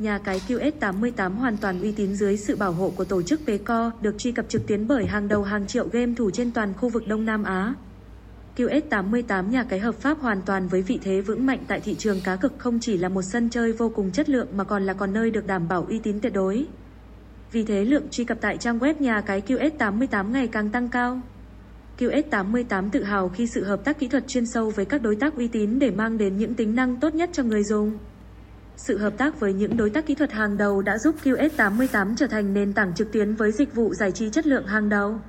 nhà cái QS88 hoàn toàn uy tín dưới sự bảo hộ của tổ chức PECO, được truy cập trực tuyến bởi hàng đầu hàng triệu game thủ trên toàn khu vực Đông Nam Á. QS88 nhà cái hợp pháp hoàn toàn với vị thế vững mạnh tại thị trường cá cược không chỉ là một sân chơi vô cùng chất lượng mà còn là còn nơi được đảm bảo uy tín tuyệt đối. Vì thế lượng truy cập tại trang web nhà cái QS88 ngày càng tăng cao. QS88 tự hào khi sự hợp tác kỹ thuật chuyên sâu với các đối tác uy tín để mang đến những tính năng tốt nhất cho người dùng. Sự hợp tác với những đối tác kỹ thuật hàng đầu đã giúp QS88 trở thành nền tảng trực tuyến với dịch vụ giải trí chất lượng hàng đầu.